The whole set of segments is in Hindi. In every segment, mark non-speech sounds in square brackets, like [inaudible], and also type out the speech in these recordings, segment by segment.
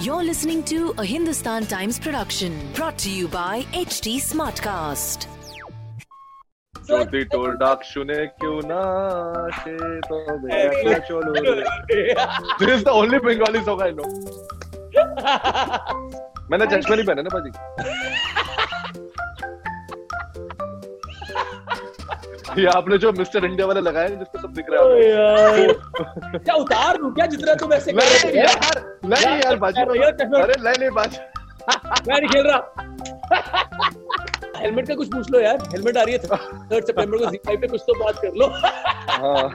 You're listening to a Hindustan Times production brought to you by HD Smartcast. Jyoti toll डाक सुने क्यों ना से तो देखना चलो this is the only Bengali song I know मैंने चश्मा नहीं पहना ना पाजी [laughs] ये आपने जो मिस्टर इंडिया वाले लगाए हैं, जिसको सब दिख रहा है यार। क्या उतार दूँ? क्या जितना तुम ऐसे कर रहे हो? यार? नहीं यार बाजी अरे नहीं नहीं बाजी। मैं नहीं खेल रहा। हेलमेट का कुछ पूछ लो यार। हेलमेट आ रही है थर्ड सितंबर को जी पे कुछ तो बात कर लो। हाँ।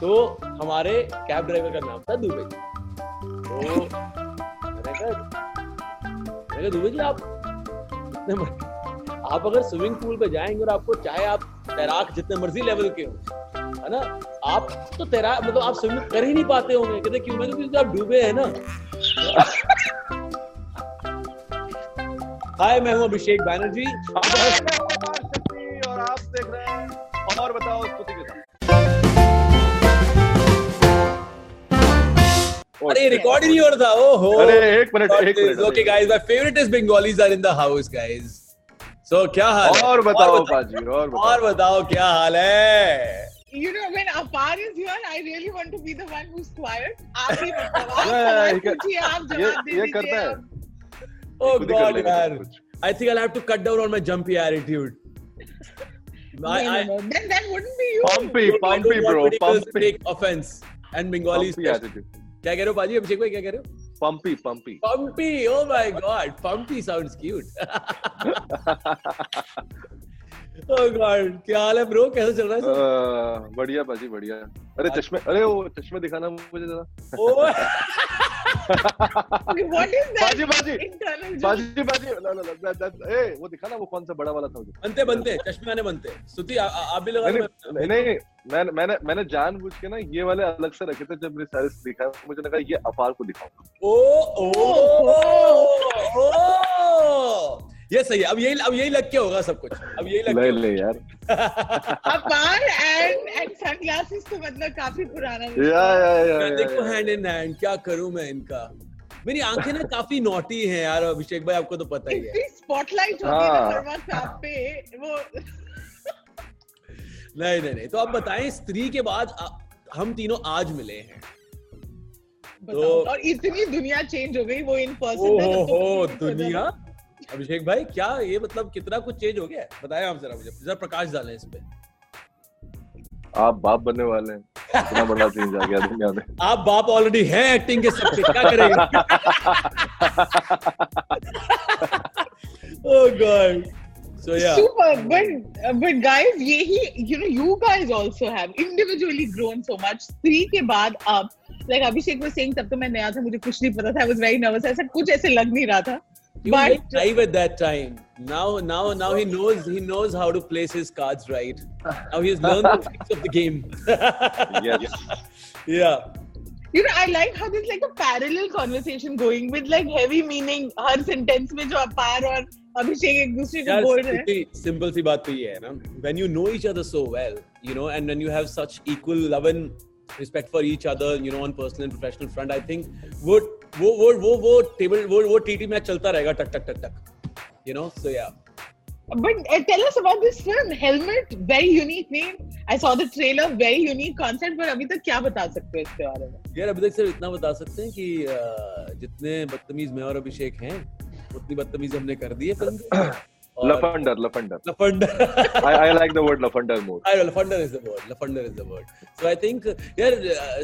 तो हमारे कैब ड्राइवर का नाम था दुबे तो मैंने कहा दुबे जी आप आप अगर स्विमिंग पूल पे जाएँगे और आपको चाहे आप तैराक जितने मर्ज़ी लेवल के हो है ना? आप तो तैराक मतलब आप स्विमिंग कर ही नहीं पाते होंगे। कहते क्यों? मैं क्योंकि आप डूबे हैं ना? [laughs] हाय मैं हूँ अभिषेक बैनर्जी। शक्ति और आप देख रहे हैं। और बताओ स्तुति के साथ। अरे रिकॉर्ड ही नहीं हो रहा था ओहो। अरे एक मिनट एक minute okay guys my favourite is Bengalis are in the house guys so क्या हाल है और बताओ पाजी और बताओ और बताओ क्या हाल है You know, when Apar is here, I really want to be the one who's quiet. आप ही मतलब आप जवाब दे ये करता है Oh ही god कुछ। I think I'll have to cut down on my jumpy attitude No, I, no, I, no. Then that wouldn't be you. Pumpy, I pumpy, bro, pumpy, take offense and Bengali pumpy attitude, क्या कह रहे हो पाजी अभिषेक भाई क्या कह रहे हो pumpy, pumpy. Pumpy, oh my god, Pumpy sounds cute. [laughs] oh god, क्या हाल है ब्रो कैसे चल रहा है? सब? बढ़िया पाजी बढ़िया। अरे चश्मे अरे वो चश्मे दिखाना मुझे जरा। Oh, [laughs] What is that? बाजी बाजी बाजी बाजी ला ला ला that- that- ए वो दिखाना वो कौन सा बड़ा वाला था मुझे। बनते बनते चश्मे आने बनते। स्तुति आप भी लगा नहीं नहीं नहीं मैंने मैंने मैंने जानबूझ के ना ये वाले अलग से रखे थे जब मेरे सारे दिखा मुझे लगा ये अपार को दिखाऊँ। ओ ओ ओ ये सही है अब यही अब यही लग के होगा सब कुछ। अब यही लग के नहीं यार। [laughs] Apar and and sunglasses तो मतलब काफ़ी पुराना या या या मैं देखो हैंड इन हैंड क्या करूँ मैं इनका? मेरी आँखें ना काफ़ी नोटी हैं यार अभिषेक भाई आपको तो पता ही है। स्पॉटलाइट होती है ना हाँ। हर वक्त आप पे वो नहीं नहीं नहीं। तो आप बताएँ स्त्री के बाद हम तीनों आज मिले हैं। बताओ। और इतनी दुनिया चेंज हो गई वो इन पर्सन ओहो हो दुनिया। अभिषेक भाई क्या ये मतलब कितना कुछ चेंज हो गया है? बताएँ आप जरा मुझे। जरा प्रकाश डालें इस पे। आप बाप बनने वाले हैं। इतना बड़ा चेंज आ गया दुनिया में। [laughs] आप बाप ऑलरेडी हैं एक्टिंग के सब क्या करेंगे? [laughs] [laughs] Oh god so yeah Super, but uh, but guys, यही you know you guys also have individually grown so much. Three के बाद अब like Abhishek was saying तब तो मैं नया था मुझे कुछ नहीं पता था I was very nervous ऐसा कुछ ऐसे लग नहीं रहा था. he was very But naive at that time now now now he knows he knows how to place his cards right now he's learned the tricks of the game [laughs] yes yeah you know I like how there's like a parallel conversation going with like heavy meaning her sentence में जो अपार और अभिषेक एक दूसरे को यार बोल रहे हैं. सिंपल सी बात तो ये है ना when you know each other so well you know and when you have such equal love and respect for each other you know on personal and professional front I think वो वो वो वो वो टेबल वो वो टीटी मैच चलता रहेगा टक टक टक टक you know so yeah But uh, tell us about this film, Helmet. Very unique name. I saw the trailer. Very unique concept. पर अभी तक क्या बता सकते हो इसके बारे में? यार अभी तक सिर्फ़ इतना बता सकते हैं कि जितने बदतमीज मैं और अभिषेक हैं उतनी बदतमीज हमने कर दी है फ़िल्म लफंडर लफंडर. लफंडर. I I like the word लफंडर more. I know, लफंडर is the word. लफंडर is the word. So I think यार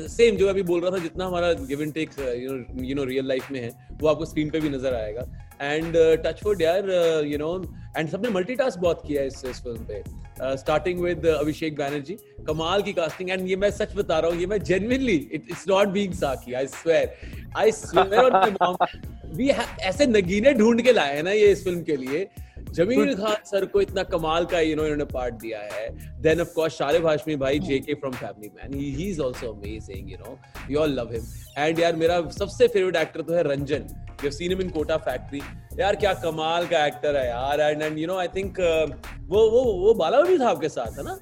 सेम जो अभी बोल रहा था जितना हमारा give and take you know you know real life में है वो आपको स्क्रीन पे भी नज़र आएगा. एंड टच वुड यार यू नो एंड सबने मल्टीटास्क बहुत किया है इस इस फ़िल्म पे. स्टार्टिंग विद अभिषेक बैनर्जी कमाल की कास्टिंग एंड ये मैं सच बता रहा हूँ ये मैं जेन्युइनली इट्स नॉट बीइंग साकी I swear I swear on my mom we ऐसे नगीने ढूंढ के लाए हैं ना ये इस फ़िल्म के लिए जमीर खान सर को इतना कमाल का यू नो इन्होंने पार्ट दिया है। Then of course Sharib Hashmi भाई JK from family man he is also amazing you know we all love him and यार मेरा सबसे फेवरेट एक्टर तो है Ranjan we have seen him in Kota factory यार क्या कमाल का एक्टर है यार। And and you know I think वो वो वो बाला भी था आपके साथ है ना?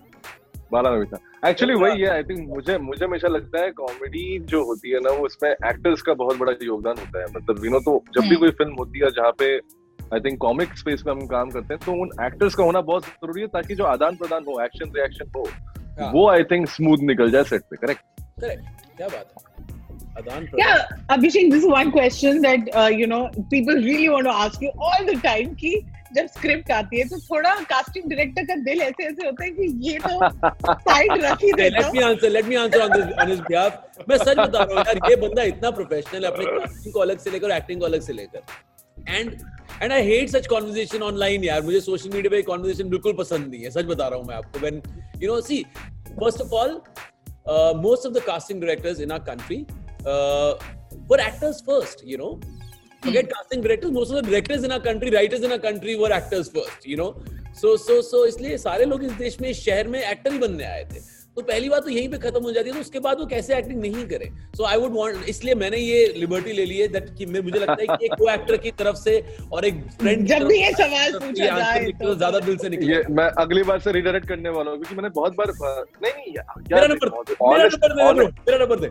बाला में भी था एक्चुअली वही है आई थिंक मुझे मुझे हमेशा लगता है कॉमेडी जो होती है ना वो उसमें एक्टर्स का बहुत बड़ा योगदान होता है। मतलब यू नो तो जब भी हम्म। कोई फ़िल्म होती है जहाँ पे आई थिंक कॉमिक स्पेस में हम काम करते हैं तो उन एक्टर्स का होना बहुत ज़रूरी है ताकि जो आदान प्रदान हो एक्शन रिएक्शन हो हाँ। वो आई थिंक स्मूथ निकल जाए सेट पे करेक्ट करेक्ट क्या बात है? आदान Yeah, Abhishek, this is one question that uh, you know people really want to ask you all the time कि जब स्क्रिप्ट आती है तो थोड़ा कास्टिंग डायरेक्टर का दिल ऐसे ऐसे होता है कि ये तो साइड [laughs] रख ही देता let me answer let me answer on this on his behalf मैं सच बता रहा हूँ यार ये बंदा इतना प्रोफेशनल है अपने कास्टिंग को अलग से लेकर एक्टिंग को अलग से लेकर। And and I hate such conversation online यार मुझे सोशल मीडिया पे कॉन्वर्जेशन बिल्कुल पसंद नहीं है, सच बता रहा हूँ मैं आपको। When you know see first of all most of the casting directors in our country were actors first you know. Forget casting directors most of the directors in our country writers in our country were actors first you know? So so so इसलिए सारे लोग इस देश में इस शहर में एक्टर ही बनने आए थे। तो पहली बात तो यहीं पे खत्म हो जाती है तो उसके बाद वो कैसे एक्टिंग नहीं करे? सो आई वुड वांट इसलिए मैंने ये लिबर्टी ले ली है दैट कि मैं मुझे लगता है कि एक को एक्टर की तरफ़ से और एक फ्रेंड जब भी ये सवाल पूछा जाए तो तो ज़्यादा दिल से निकले। मैं अगली बार से रिडायरेक्ट करने वाला हूँ क्योंकि मैंने बहुत बार नहीं नहीं मेरा नंबर मेरा नंबर दे मेरा नंबर दे।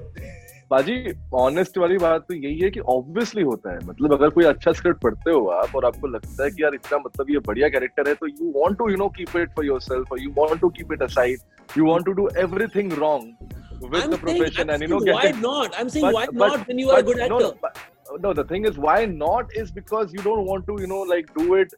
बाजी ऑनेस्ट वाली बात तो यही है कि ऑब्वियसली होता है मतलब अगर कोई अच्छा स्क्रिप्ट पढ़ते हो आप और आपको लगता है कि यार इतना मतलब ये बढ़िया कैरेक्टर है तो you want to you know keep it for yourself और you want to keep it aside you want to do everything wrong with I'm the saying, profession and you know saying why not? I'm saying why not when you are a good no, actor? no, but- no, the thing is why not is because you don't want to, you know, like do it.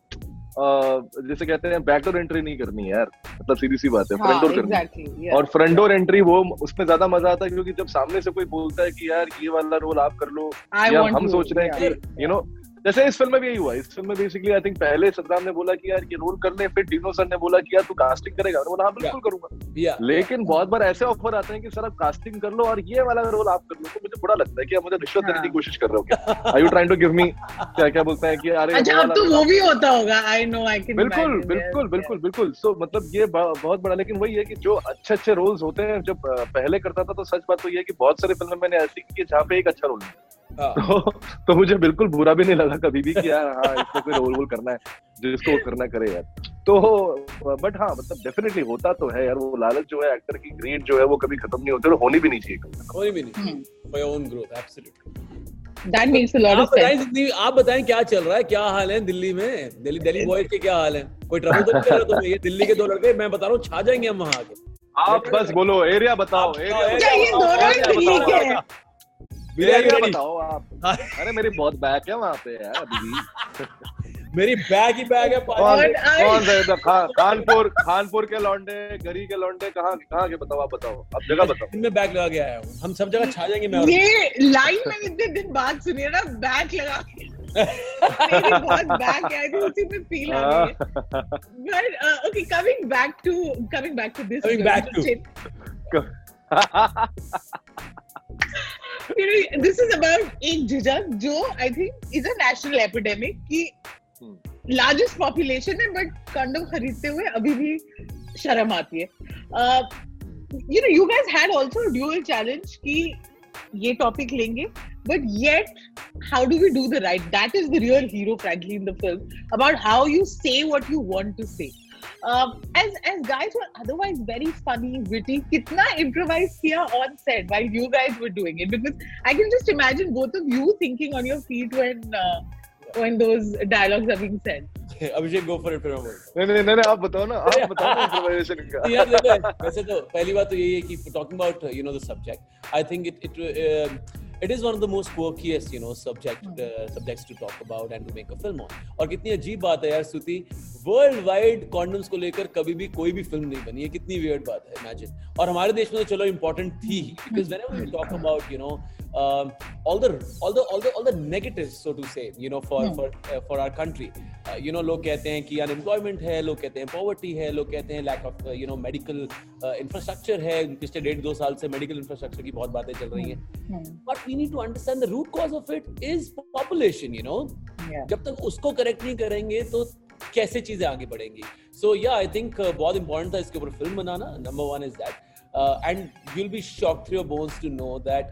जैसे कहते हैं बैकडोर एंट्री नहीं करनी है यार। मतलब सीधी सी बात है हाँ, फ्रंट डोर करनी। yeah. और फ्रंट डोर एंट्री वो उसमें ज़्यादा मज़ा आता है क्योंकि जब सामने से कोई बोलता है कि यार ये वाला रोल आप कर लो या हम सोच रहे हैं कि यू नो जैसे इस फ़िल्म में भी यही हुआ। इस फ़िल्म में बेसिकली आई थिंक पहले सतराम ने बोला कि यार ये रोल कर ले फिर डीनो सर ने बोला कि यार तू कास्टिंग करेगा। मैंने बोला हाँ बिल्कुल करूँगा। लेकिन बहुत बार ऐसे ऑफ़र आते हैं कि सर आप कास्टिंग कर लो और ये वाला रोल आप कर लो। तो मुझे बुरा लगता है कि आप मुझे रिश्वत देने की हाँ। कोशिश कर रहे हो क्या? Are you trying to give me क्या क्या बोलते हैं कि अरे अच्छा अब तो वो भी होता होगा। आई नो आई कैन बिल्कुल बिल्कुल बिल्कुल बिल्कुल। सो मतलब ये बहुत बड़ा लेकिन वही है कि जो अच्छे अच्छे रोल्स होते हैं जब पहले करता था तो सच बात तो ये है कि बहुत सारी फ़िल्में मैंने ऐसी की जहाँ पे एक अच्छा रोल नहीं हाँ. तो तो मुझे बिल्कुल बुरा भी नहीं लगा कभी भी कि यार हाँ इसको कोई रोल वोल करना है जिसको वो करना करे यार। तो बट हाँ मतलब डेफिनेटली होता तो है यार वो लालच जो है एक्टर की ग्रेड जो है वो कभी खत्म नहीं होती और होनी भी नहीं चाहिए कभी। कोई भी नहीं Hmm. for your own growth absolutely that makes a lot आप ऑफ़ बताएँ सेंस आप बताएँ क्या चल रहा है क्या हाल है दिल्ली में? दिल्ली दिल्ली बॉयज़ के क्या हाल है? कोई ट्रबल तो नहीं कर रहे तुम ये दिल्ली के दो लड़के मैं बता रहा हूँ छा जाएँगे हम वहाँ आके। आप बस बोलो एरिया बताओ एरिया क्या ये दोनों एरिया दिल्ली बताओ, हैं? मेरी बताओ आप। हाँ, अरे मेरी बहुत बैक है वहाँ पे यार अभी भी। [laughs] मेरी बैग ही बैग है कौन कौन से कानपुर कानपुर के लौंडे गरी के लौंडे कहाँ कहाँ के बताओ आप बताओ। आप जगह बताओ। इनमें बैग लगा के आया हूँ। हम सब जगह छा जाएँगे मैं ये लाइन मैंने इतने दिन बाद सुनी ना बैक लगा के। [laughs] बहुत बैक है उसी में फील आ रही है। uh, to this Coming back to- [laughs] you know this is about एक झिझक जो I think is a national epidemic की Hmm. लार्जेस्ट पॉपुलेशन है बट कंडोम खरीदते हुए अभी भी शर्म आती है you know you guys had also dual challenge कि ये टॉपिक लेंगे but yet how do we do the right that is the real hero frankly in the film about how you say what you want to say um, as as guys who are otherwise very funny witty kitna improvise kiya on set while you guys were doing it because i can just imagine both of you thinking on your feet when uh, when those dialogues are being said Abhishek go for it फिर मैं बोलता नहीं नहीं नहीं नहीं, आप बताओ ना आप [laughs] बताओ ना improvisation का हूँ। [laughs] यार देखो वैसे तो पहली बात तो यही है कि talking about you know the subject I think it it it is one of the most quirkiest you know subject subjects to talk about and to make a film on और कितनी अजीब बात है यार स्तुति वर्ल्ड वाइड कॉन्डम्स को लेकर कभी भी कोई भी फ़िल्म नहीं बनी है। कितनी वियर्ड बात है इमेजिन और हमारे देश में तो चलो इंपॉर्टेंट थी because whenever talk about you know um, all the all the all the all the negatives so to say you know for Hmm. for uh, for our country. Uh, you know लोग कहते हैं कि अनएम्प्लॉयमेंट है लोग कहते हैं पॉवर्टी है लोग कहते हैं lack of you know medical infrastructure है। पिछले डेढ़ दो साल से मेडिकल इंफ्रास्ट्रक्चर की बहुत बातें चल रही हैं. But we need to understand the root cause of it is population you know जब तक उसको करेक्ट नहीं करेंगे तो कैसे चीज़ें आगे बढ़ेंगी? सो या आई थिंक बहुत इंपॉर्टेंट था इसके ऊपर film banana number one is that and you'll be shock through bones to know that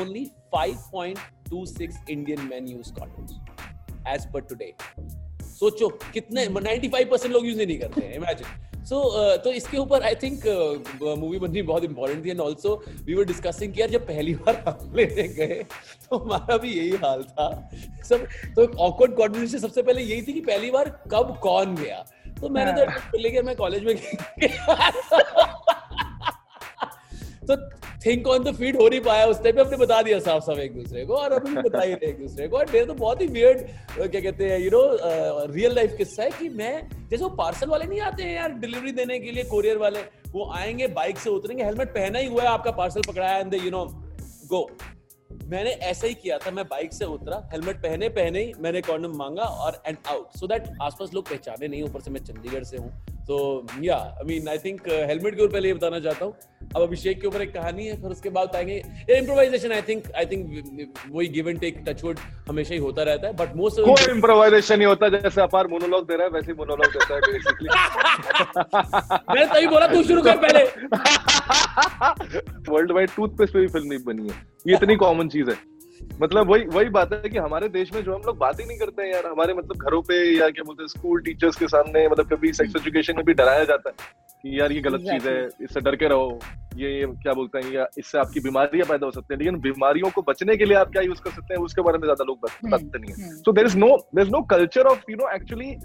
only 5.26 Indian men use condoms as per today. सोचो कितने 95% लोग यूज़ नहीं करते हैं इमेजिन सो तो इसके ऊपर आई थिंक मूवी बननी बहुत इंपॉर्टेंट थी and also we were discussing कि यार जब पहली बार हम लेने गए तो हमारा भी यही हाल था। सब तो ऑकवर्ड कॉन्वर्सेशन सबसे पहले यही थी कि पहली बार कब कौन गया। तो मैंने तो ले गया मैं कॉलेज में [laughs] तो थिंक ऑन द फ़ीड हो नहीं पाया, उस टाइम पे अपने बता दिया साफ़ साफ़ एक दूसरे को, और अभी बता ही रहे एक दूसरे को। और मेरे तो बहुत ही वियर्ड क्या कहते हैं यू नो रियल लाइफ किस्सा है कि मैं, जैसे वो पार्सल वाले नहीं आते हैं यार डिलीवरी देने के लिए कोरियर वाले, वो आएँगे बाइक से उतरेंगे हेलमेट पहना ही हुआ है, आपका पार्सल पकड़ाया एंड यू नो गो मैंने ऐसा ही किया था, मैं बाइक से उतरा हेलमेट पहने पहने ही मैंने कॉन्डम मांगा, और एंड आउट सो दैट आसपास लोग पहचाने नहीं, ऊपर से मैं चंडीगढ़ से हूँ तो या I mean I think helmet के ऊपर पहले ये बताना चाहता हूँ। अब अभिषेक के ऊपर एक कहानी है फिर उसके बाद आएँगे। Improvisation I think I think वही give and take touch wood हमेशा ही होता रहता है बट मोस्ट कोई इम्प्रोवाइजेशन नहीं होता जैसे अपार मोनोलॉग दे रहा है वैसे ही मोनोलॉग देता है बेसिकली [laughs] मैंने तभी बोला तू शुरू कर पहले। वर्ल्ड वाइड टूथपेस्ट पे भी फ़िल्म नहीं बनी है। ये इतनी कॉमन चीज़ है। मतलब वही वही बात है कि हमारे देश में जो हम लोग बात ही नहीं करते हैं यार। हमारे मतलब घरों पे या क्या बोलते हैं स्कूल टीचर्स के सामने मतलब कभी सेक्स एजुकेशन में भी डराया जाता है कि यार ये गलत चीज़ है इससे डर के रहो ये ये क्या बोलते हैं या इससे आपकी बीमारियाँ पैदा हो सकती है। लेकिन बीमारियों को बचने के लिए आप क्या यूज़ कर सकते हैं उसके बारे में ज़्यादा लोग बताते नहीं है। So there is no there is no culture of you know actually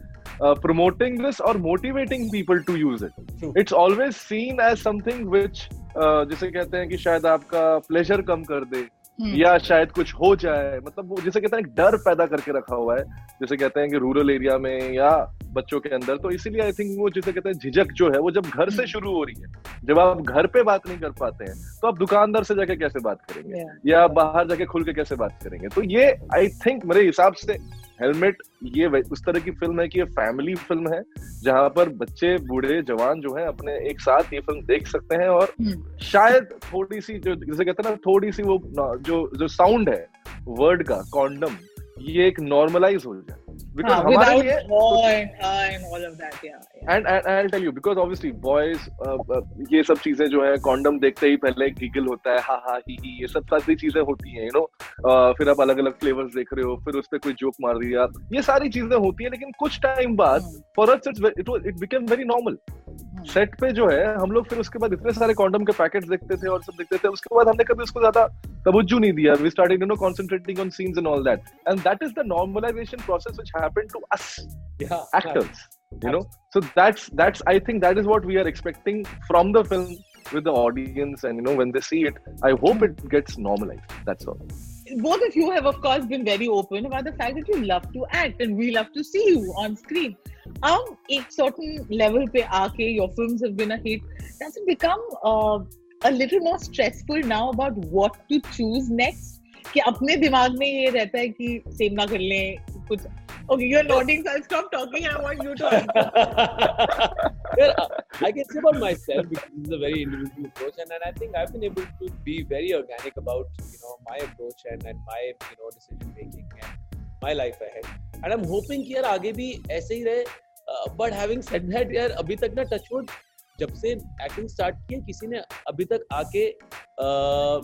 promoting this or motivating people to use it. True. It's always seen as something which uh, जिसे कहते हैं कि शायद आपका प्लेजर कम कर दे या शायद कुछ हो जाए। मतलब वो जिसे कहते हैं डर पैदा करके रखा हुआ है। जैसे कहते हैं कि रूरल एरिया में या बच्चों के अंदर। तो इसीलिए आई थिंक वो जिसे कहते हैं झिझक जो है वो जब घर से शुरू हो रही है जब आप घर पे बात नहीं कर पाते हैं तो आप दुकानदार से जाके कैसे बात करेंगे? या बाहर जाके खुल के कैसे बात करेंगे? तो ये आई थिंक मेरे हिसाब से हेलमेट ये उस तरह की फ़िल्म है कि ये फैमिली फ़िल्म है जहाँ पर बच्चे बूढ़े जवान जो है अपने एक साथ ये फ़िल्म देख सकते हैं और शायद थोड़ी सी जो जैसे कहते हैं ना थोड़ी सी वो जो जो साउंड है वर्ड का कॉन्डम ये एक नॉर्मलाइज हो जाए। Because हाँ, without लिए war and, uh, and all of that, yeah. yeah. And and I tell you because obviously boys ये सब चीज़ें जो है कॉन्डम देखते ही पहले गिगल होता है हा हा ही ही ये सब सारी चीज़ें होती हैं यू नो फिर आप अलग अलग फ्लेवर्स देख रहे हो फिर उस पर कोई जोक मार दिया ये सारी चीज़ें होती है लेकिन कुछ टाइम बाद for it it became very normal set पे जो है हम लोग फिर उसके बाद इतने सारे कॉन्डम के पैकेट्स देखते थे और सब देखते थे उसके बाद हमने कभी उसको ज़्यादा तवज्जो नहीं दिया। We started you know concentrating on scenes and all that and that is the normalisation process which happened to us actors you know so that's that's I think that is what we are expecting from the film with the audience and you know when they see it I hope it gets normalised that's all Both of you have, of course, been very open about the fact that you love to act and we love to see you on screen. Um एक certain level पे आके films have been a hit does it become uh, a little more stressful now about what to choose next कि अपने दिमाग में ये रहता है कि सेम ना कर लें कुछ Okay, you're nodding, so I'll stop talking and I want you to answer. well, uh, I can say about myself because this is a very individual approach, and, and I think I've been able to be very organic about you know my approach and, and my you know decision making and my life ahead. And I'm hoping कि यार आगे भी ऐसे ही रहे. But having said that, यार अभी तक ना टचवुड जब से एक्टिंग स्टार्ट की किसी ने अभी तक आके uh,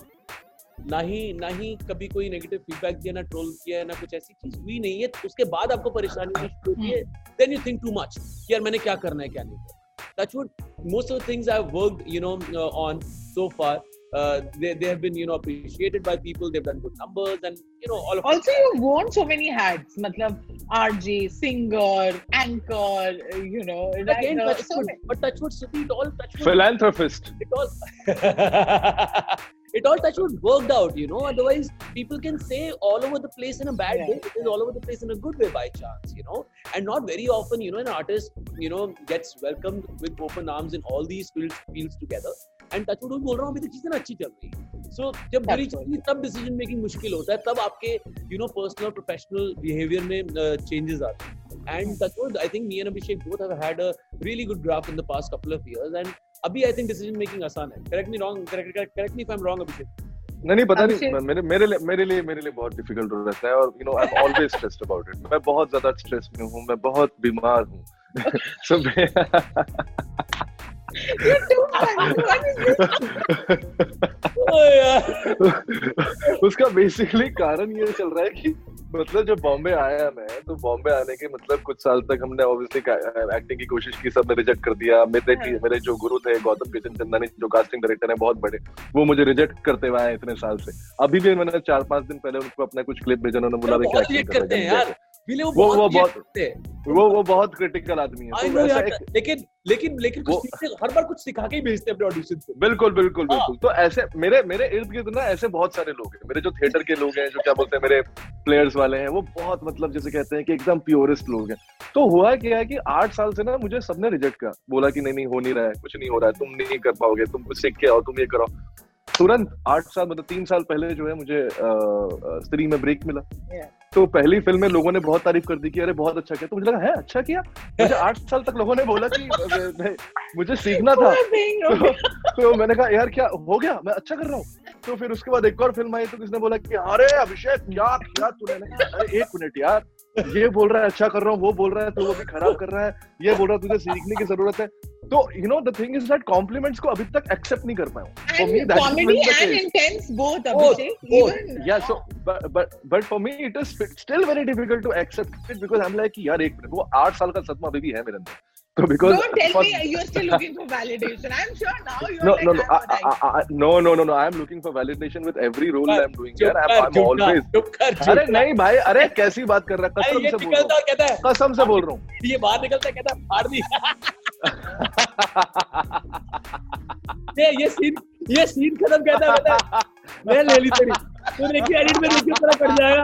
ना ही ना ही कभी कोई नेगेटिव फीडबैक दिया ना ट्रोल किया ना कुछ ऐसी चीज़ हुई नहीं है उसके बाद आपको परेशानी होनी शुरू होती है then you think too much यार मैंने क्या करना है क्या नहीं करना that's what most of the things I've worked, you know, uh, on so far. Uh, they, they have been, you know, appreciated by people. They've done good numbers, and you know, all of Also, you've worn so many hats. Matlab, RJ, singer, anchor, uh, you know, Again, writer, touch so but touch wood, Suti, it all touch wood. philanthropist It all, [laughs] it all touch wood worked out, you know. Otherwise, people can say all over the place in a bad Yeah. way. It is all over the place in a good way by chance, you know. And not very often, you know, an artist, you know, gets welcomed with open arms in all these fields fields together. And touch wood बोल रहा हूँ अभी तक चीज़ें ना अच्छी चल रही है। सो जब बुरी चल रही तब डिसीज़न मेकिंग मुश्किल होता है तब आपके you know personal professional behaviour में चेंजेस आते हैं। And touch wood I think me and Abhishek both have had a really good graph in the past couple of years and अभी आई थिंक डिसीज़न मेकिंग आसान है। Correct me wrong correct me if I am wrong Abhishek नहीं नहीं पता नहीं मेरे मेरे लिए मेरे लिए मेरे लिए बहुत डिफ़िकल्ट रहता है और you know I am always stressed about it मैं बहुत ज़्यादा स्ट्रेस में हूँ मैं बहुत बीमार हूँ। [laughs] So [laughs] You're too funny. What is this? [laughs] ओ यार उसका बेसिकली कारण ये चल रहा है कि मतलब जब बॉम्बे आया मैं तो बॉम्बे आने के मतलब कुछ साल तक हमने ऑब्वियसली एक्टिंग की कोशिश की सबने रिजेक्ट कर दिया मेरे हाँ। मेरे जो गुरु थे गौतम किशन चंदानी जो कास्टिंग डायरेक्टर हैं बहुत बड़े वो मुझे रिजेक्ट करते हुए आए इतने साल से अभी भी मैंने चार पाँच दिन पहले उनको अपना कुछ क्लिप भेजा उन्होंने बोला वो बहुत वो बहुत वो वो बहुत क्रिटिकल आदमी है। आई तो नो यार एक लेकिन लेकिन लेकिन कुछ वो- हर बार कुछ सिखा के ही भेजते हैं अपने ऑडिशन से। बिल्कुल बिल्कुल हाँ। बिल्कुल। तो ऐसे मेरे मेरे इर्द गिर्द ना ऐसे बहुत सारे लोग हैं। मेरे जो थिएटर के लोग हैं जो क्या बोलते हैं मेरे प्लेयर्स वाले हैं वो बहुत मतलब जैसे कहते हैं कि एकदम प्योरेस्ट लोग हैं। तो हुआ क्या है कि आठ साल से ना मुझे सबने रिजेक्ट किया। बोला कि नहीं नहीं हो नहीं रहा है कुछ नहीं हो रहा है तुम नहीं कर पाओगे तुम कुछ सीख के आओ तुम ये करो तुरंत आठ साल मतलब तीन साल पहले जो है मुझे स्त्री में ब्रेक मिला। Yeah. तो पहली फ़िल्म में लोगों ने बहुत तारीफ़ कर दी कि अरे बहुत अच्छा किया। तो मुझे लगा है अच्छा किया? मुझे आठ साल तक लोगों ने बोला कि मुझे सीखना [laughs] था। Okay. तो, तो मैंने कहा यार क्या हो गया? मैं अच्छा कर रहा हूँ। तो फिर उसके बाद एक और फ़िल्म आई तो किसने बोला कि अरे अभिषेक क्या किया तूने? अरे एक मिनट यार ये बोल रहा है अच्छा कर रहा हूँ वो बोल रहा है तो वो भी खराब कर रहा है ये बोल रहा है तुझे सीखने की ज़रूरत है। तो you know the thing is that compliments को अभी तक एक्सेप्ट नहीं कर पाया but for me it is still very difficult to accept because I am like यार एक वो आठ साल का सदमा अभी भी है मेरे अंदर। तो because don't tell for- me you're still looking for validation. I'm sure now you're no, like, no, no, I'm I, I, I, no, no, no, no. I am looking for validation with every role I'm doing. यार, I'm, I'm always. चुप कर, अरे नहीं भाई, अरे कैसी बात कर रहा कसम से बोल रहा और कहता है हूँ. कसम से बोल रहा हूँ. ये बाहर निकलता कहता है फाड़ दी ये ये सीन ये सीन खत्म कहता है कहता है मैं ले ली तेरी तू देखिए एडिट में देखिए तेरा कट जाएगा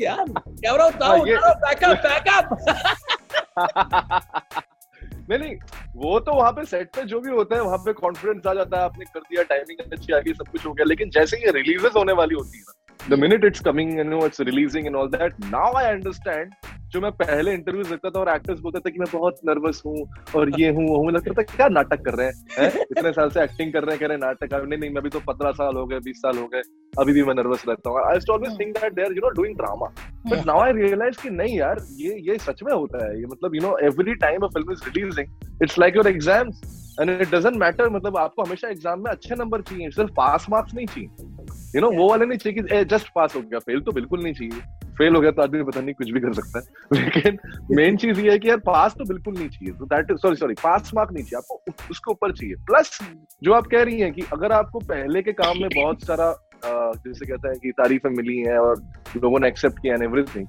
यार कैमरा बैकअप बैकअप नहीं नहीं वो तो वहाँ पे सेट पे जो भी होता है वहाँ पे कॉन्फिडेंस आ जाता है आपने कर दिया टाइमिंग अच्छी आ गई सब कुछ हो गया लेकिन जैसे ये रिलीजेस होने वाली होती है the minute it's coming you know it's releasing and all that now I understand जो मैं पहले इंटरव्यूज़ देखता था और एक्टर्स बोलते थे कि मैं बहुत नर्वस हूँ और ये हूँ वो हूँ लगता था क्या नाटक कर रहे हैं हैं? इतने साल से एक्टिंग कर रहे हैं कह रहे हैं नाटक कर नहीं नहीं मैं अभी तो पंद्रह साल हो गए बीस साल हो गए अभी भी मैं नर्वस रहता हूँ। I always think that they you know doing drama but now I realise कि नहीं यार ये ये सच में होता है ये मतलब you know every time a film is releasing it's like your exams and it doesn't matter मतलब आपको हमेशा एग्ज़ाम में अच्छे नंबर चाहिए सिर्फ़ पास मार्क्स नहीं चाहिए। यू नो वो वाले नहीं चाहिए कि जस्ट पास हो गया फेल तो बिल्कुल नहीं चाहिए। फेल हो गया तो आदमी पता नहीं कुछ भी कर सकता है लेकिन मेन चीज़ ये है कि यार पास तो बिल्कुल नहीं चाहिए तो that is sorry sorry pass mark नहीं चाहिए आपको उसके ऊपर चाहिए प्लस जो आप कह रही हैं कि अगर आपको पहले के काम में बहुत सारा जैसे कहते हैं कि तारीफें मिली हैं और लोगों ने एक्सेप्ट किया and everything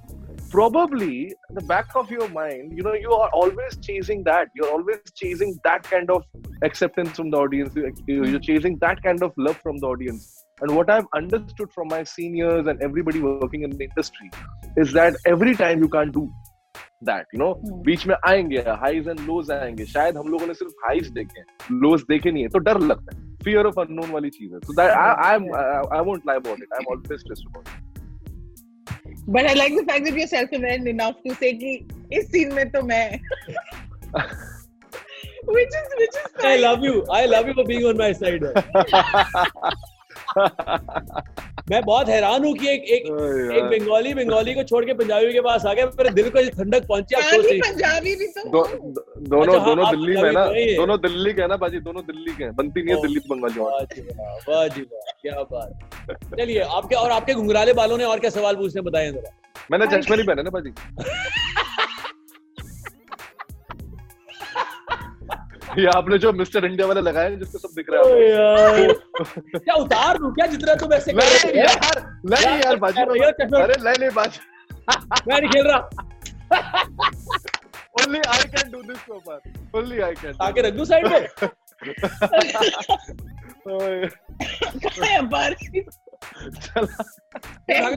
probably in the back of your mind you know you are always chasing that you're always chasing that kind of acceptance from the audience You- you're chasing that kind of love from the audience and what i've understood from my seniors and everybody working in the industry is that every time you can't do that you know Hmm. बीच में आएँगे हाइज एंड लोज आएँगे शायद हम लोगों ने सिर्फ़ हाइज देखे हैं लोज देखे नहीं है तो डर लगता है फियर ऑफ़ अननोन वाली चीज़ है so that i i am i won't lie about it i'm always stressed about it But I like the fact that you're self-aware enough to say कि इस scene में तो मैं which is which is I love you I love you for being on my side मैं बहुत हैरान हूँ कि एक एक एक बंगाली बंगाली को छोड़ के पंजाबी के पास आ गया मेरे दिल को ठंडक पहुँची आप सोच पंजाबी भी तो दो, दो, दोनों अच्छा, हाँ, दोनों दिल्ली में ना है। दोनों दिल्ली के ना बाजी दोनों दिल्ली के बनती नहीं है। दिल्ली बंगाली और वाह जी वाह वाह जी वाह क्या बात। चलिए आपके और आपके घुंघराले बालों ने और क्या सवाल पूछने बताएँ जरा। मैंने चश्मे नहीं पहने ना बाजी। [laughs] [laughs] ये आपने जो मिस्टर इंडिया वाला लगाया है जिसको सब दिख रहा है यार। क्या उतार दूँ क्या? जितना तुम ऐसे कर रहे हो यार। नहीं यार बाजी अरे नहीं नहीं बाजी। मैं नहीं खेल रहा। Only I can do this Gopal only I can आके रख दूँ साइड में कहाँ है बारी? चला। नहीं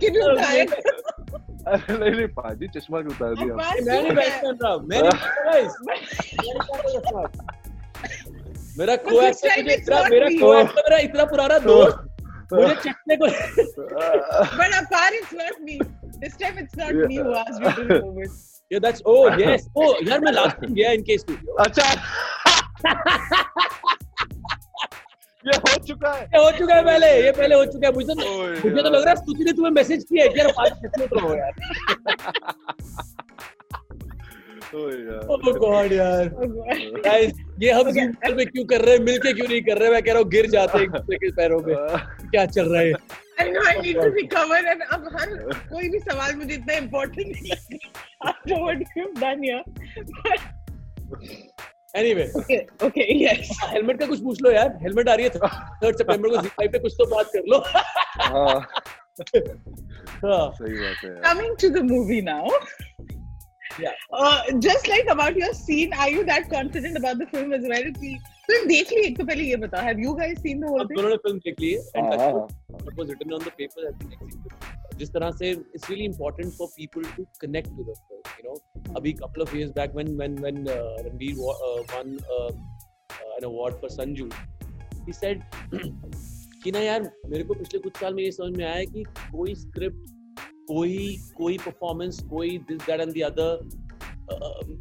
नहीं बाजी चश्मा क्यों उतार दिया? मैं नहीं क्यों बैठ कर रहा मैं नहीं [laughs] मैं मेरा को इतना मेरा. को मेरा इतना पुराना दोस्त मुझे चखने को But apart, it's not me. This time it's not me who asked you to remove it. Yeah, that's oh yes. Oh, यार मैं last time गया इनके स्टूडियो अच्छा ये हो चुका है ये हो चुका है पहले ये पहले हो चुका है मुझे तो मुझे तो लग रहा है स्तुति ने तुम्हें मैसेज किया है यार पाँच कैसे उतरो यार यार। oh god यार। Oh, ये हम. पे क्यों कर रहे हैं? मिलके क्यों नहीं कर रहे? मैं कह रहा हूँ गिर जाते हैं एक दूसरे के पैरों पे। क्या चल रहा है? I know I need to recover and अब हर कोई भी सवाल मुझे इतना important नहीं लग रहा। After what you've done here. Anyway okay, yes. Helmet का कुछ पूछ लो यार। हेलमेट आ रही है थर्ड सितंबर को [laughs] जी पे कुछ तो बात कर लो। हाँ। हाँ। सही बात है coming to to the movie now. Yeah. Uh, just like about your scene, are you that confident about the film as well? कि फ़िल्म देख ली एक तो पहले ये बता. Have you guys seen the whole अब thing? दोनों ने फ़िल्म देख ली है हाँ, and हाँ, what was written on the paper I think जिस तरह से it's really important for people to connect to the film you know अभी couple of years back when when when uh, Ranveer wa- uh, won uh, uh, an award for Sanju he said कि ना यार मेरे को पिछले कुछ साल में ये समझ में आया कि कोई स्क्रिप्ट कोई कोई परफॉर्मेंस कोई this that and the other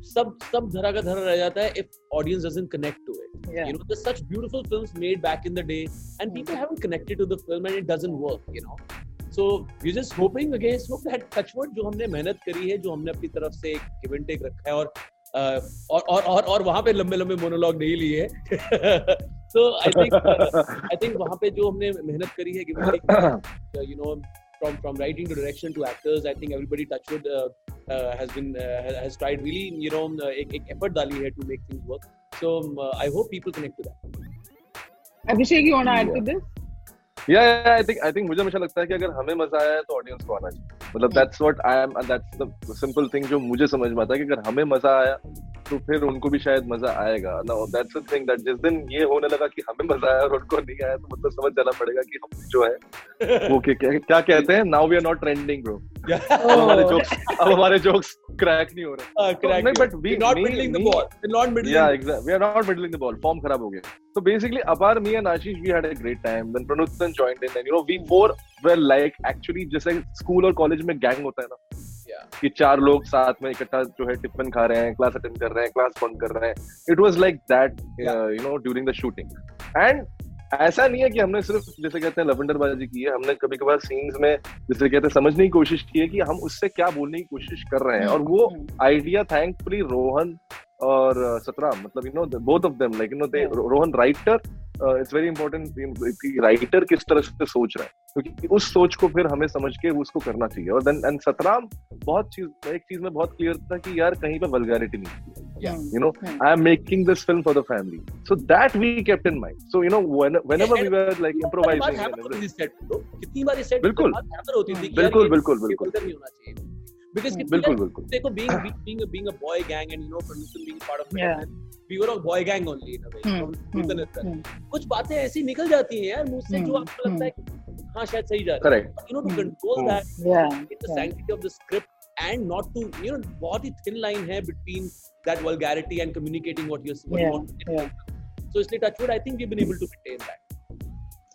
सब सब धरा का धरा रह जाता है if audience doesn't connect to it you know this such beautiful films made back in the day and people haven't connected to the film and it doesn't work you know so you just hoping against hope that touch wood जो हमने मेहनत करी है जो हमने अपनी तरफ़ से एक गिवन टेक रखा है और और और और और वहाँ पे लंबे लंबे मोनोलॉग नहीं लिए तो आई थिंक आई थिंक वहाँ पे जो हमने मेहनत करी है given you know from from writing to direction to actors i think everybody touchwood uh, uh, has been uh, has tried really you know um, ek, ek effort dali here to make things work. So um, uh, i hope people connect to that. Abhishek you want to add yeah. to this? या आई थिंक आई थिंक मुझे हमेशा लगता है कि अगर हमें मज़ा आया है तो ऑडियंस को आना चाहिए मतलब that's what I am that's the simple thing जो मुझे समझ में आता है कि अगर हमें मज़ा आया तो फिर उनको भी शायद मज़ा आएगा ना दैट्स द थिंग दैट जिस दिन ये होने लगा कि हमें मज़ा आया और उनको नहीं आया तो मतलब समझ जाना पड़ेगा कि हम जो है वो क्या क्या, कहते हैं now we are not trending bro अब हमारे. जोक्स अब हमारे जोक्स क्रैक नहीं हो रहे uh, correct नहीं, not me- middling the me- ball we're not middling Yeah, exactly. We are not middling the ball. Form खराब हो गया. So basically, apart me Ashish Ashish, we had a great time. Then Pranuthan joined in, and you know, we four were like actually जैसे स्कूल और कॉलेज में गैंग होता है ना। Yeah. कि चार लोग साथ में इकट्ठा जो है टिफ़िन खा रहे हैं क्लास अटेंड कर रहे हैं क्लास बंक कर रहे हैं। It was like that you know during the shooting and ऐसा नहीं है कि हमने सिर्फ़ जैसे कहते हैं लवंडरबाजी की है। हमने कभी कभार सीन्स में जैसे कहते हैं समझने की कोशिश की है कि हम उससे क्या बोलने की कोशिश कर रहे हैं। और वो आइडिया थैंकफुली रोहन और सतराम मतलब you know both of them like you know they Rohan writer it's very important कि राइटर किस तरह से सोच रहा है क्योंकि तो उस सोच को फिर हमें समझ के उसको करना चाहिए और देन एंड सतराम बहुत चीज़ एक चीज़ में बहुत क्लियर था कि यार कहीं पे वल्गैरिटी नहीं Hmm. you know i am making this film for the family so that we kept in mind so you know when, whenever yeah, we were like improvising कितनी बार सेट बिल्कुल। होती थी बिल्कुल ये- बिल्कुल बिल्कुल नहीं होना चाहिए because बिल्कुल बिल्कुल देखो being being being a, boy gang and you know Pranuthan being part of Yeah. And we were a boy gang only in a way Hmm, from hmm, Pranuthan itself. hmm. कुछ बातें ऐसी निकल जाती हैं यार मुँह से जो Hmm, आपको लगता है कि हाँ शायद सही जा रहा है correct you know to Hmm, control hmm. that Yeah. in the yeah. sanctity of the script and not to you know बहुत ही thin line है between that vulgarity and communicating what you're what you Yeah, want to yeah. so इसलिए touchwood I think we've been able to maintain that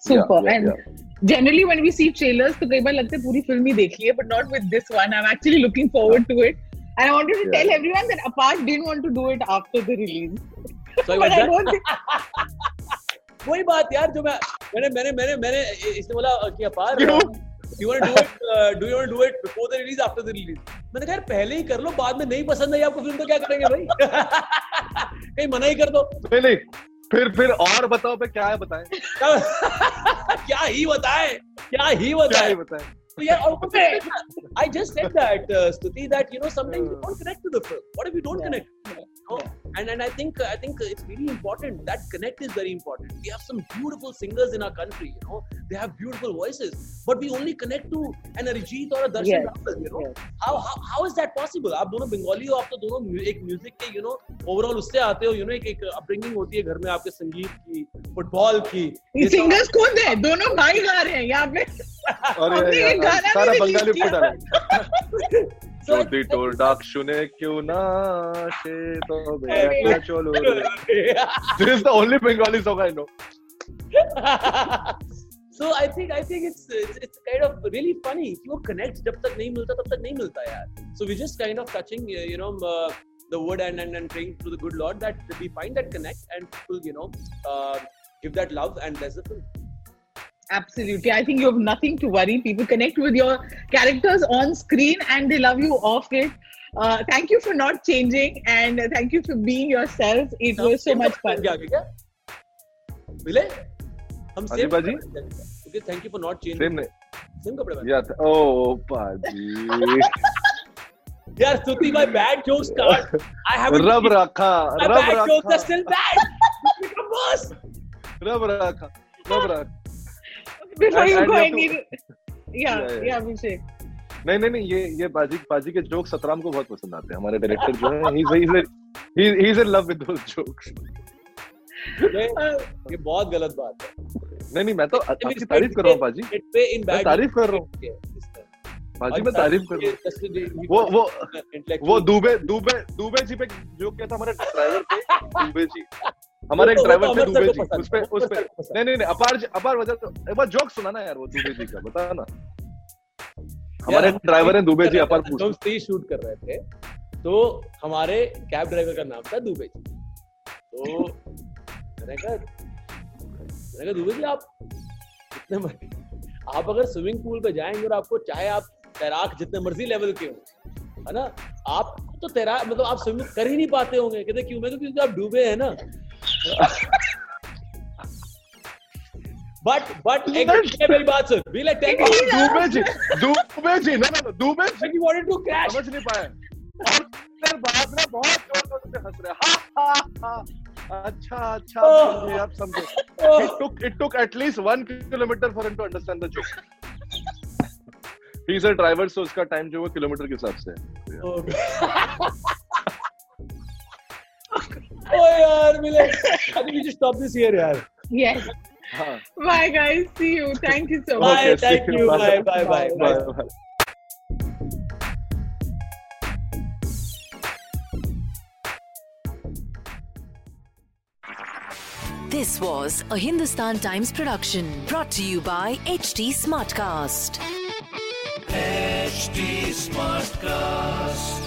Super. Yeah, yeah, and yeah. generally when we see trailers तो कई बार लगता है पूरी फ़िल्म ही देख ली है but not with this one. I'm actually looking forward to it. And I wanted to Yeah. tell everyone that Apart didn't want to do it after the release. so I But I don't think वही बात यार जो मैं मैंने मैंने मैंने मैंने इसने बोला कि अपार you want to do it uh, do you want to do it before the release after the release मैंने कहा यार पहले ही कर लो बाद में नहीं पसंद आई आपको फ़िल्म तो क्या करेंगे भाई कहीं मना ही कर दो नहीं नहीं फिर फिर और बताओ पे क्या है बताएँ क्या ही बताए क्या ही क्या बताएँ So. I just said that, uh, Stuti, that you know sometimes you don't connect to the film. What if you don't yeah. connect? No? and and I think I think it's really important that connect is very important we have some beautiful singers in our country you know they have beautiful voices but we only connect to an Arijit or a Darshan Yes. Rahul you know Yes. how, how how is that possible आप दोनों बंगाली हो आप तो दोनों एक म्यूज़िक के यू नो ओवरऑल उससे आते हो यू नो एक एक अपब्रिंगिंग होती है घर में आपके संगीत की फुटबॉल की सिंगर्स खुद है दोनों भाई गा रहे हैं यहाँ पे अरे गाना सारा बंगाली release जो दिटोर डाक शुने क्यों ना शे तो बेरा चलो This is the only Bengali song I know. so I think I think it's, it's it's kind of really funny कि वो connect जब तक नहीं मिलता तब तक नहीं मिलता यार. So we just kind of touching you know uh, the wood and, and and praying to the good Lord that we find that connect and people you know uh, give that love and that's the film. Absolutely. I think you have nothing to worry. People connect with your characters on screen and they love you off it. Uh, thank you for not changing and uh, thank you for being yourself. It was so much fun. क्या क्या मिले हम हाँ जी, सेम बाजी। Okay thank you for not changing same नहीं सेम कपड़े पहने या ओ पाजी [laughs] यार स्तुति my bad jokes start I haven't रब रखा my रब bad jokes are रखा still bad become worse रब रखा रब रखा [laughs] Before you go, I need. Yeah, Yeah. Abhishek. नहीं नहीं नहीं ये ये बाजी बाजी के जोक सतराम को बहुत पसंद आते हैं। हमारे डायरेक्टर जो है he he is in love with those jokes ये ये बहुत गलत बात है। नहीं नहीं मैं तो आपकी तारीफ़ कर रहा हूँ बाजी। मैं तारीफ़ कर रहा हूँ। बाजी मैं तारीफ़ कर रहा हूँ। वो वो वो दुबे दुबे दुबे जी पे जो क्या था हमारे ड्राइवर पे दुबे जी। हमारे एक तो- ड्राइवर थे तो सर दुबे जी उस पे उस पे नहीं नहीं नहीं अपार अपार वजह तो एक बार जोक सुनाना यार वो दुबे जी का बता ना। हमारे ड्राइवर है दुबे जी अपार पूछ। हम स्टेज शूट कर रहे थे तो हमारे कैब ड्राइवर का नाम था दुबे जी। तो मैंने कहा मैंने कहा दुबे जी आप कितने मर्ज़ी आप अगर स्विमिंग पूल पे जाएँगे और आपको चाहे आप तैराक जितने मर्ज़ी लेवल के हो है ना? आप तो तैराक मतलब आप स्विमिंग कर ही नहीं पाते होंगे। कहते क्यों? मैं क्योंकि आप डूबे हैं ना। बट बट एक ये मेरी बात सुन? Like tell me Dubey ji Dubey ji ना ना दुबे जी। You wanted to crash समझ नहीं पाए। और फिर बाद में बहुत ज़ोर ज़ोर से हंस रहे। हा हा हा। अच्छा अच्छा. आप समझे आप समझे। it took it took at least one kilometer for him to understand the joke. He is a उसका टाइम जो है किलोमीटर के हिसाब से है। [laughs] oh yaar, we like, we should stop this here, yaar. Yes. Huh. Bye, guys. See you. Thank you so [laughs] much. Bye. Thank you. Bye. Bye. Bye. Bye. Bye. bye. This was a Hindustan Times production brought to you by HD Smartcast. HD Smartcast.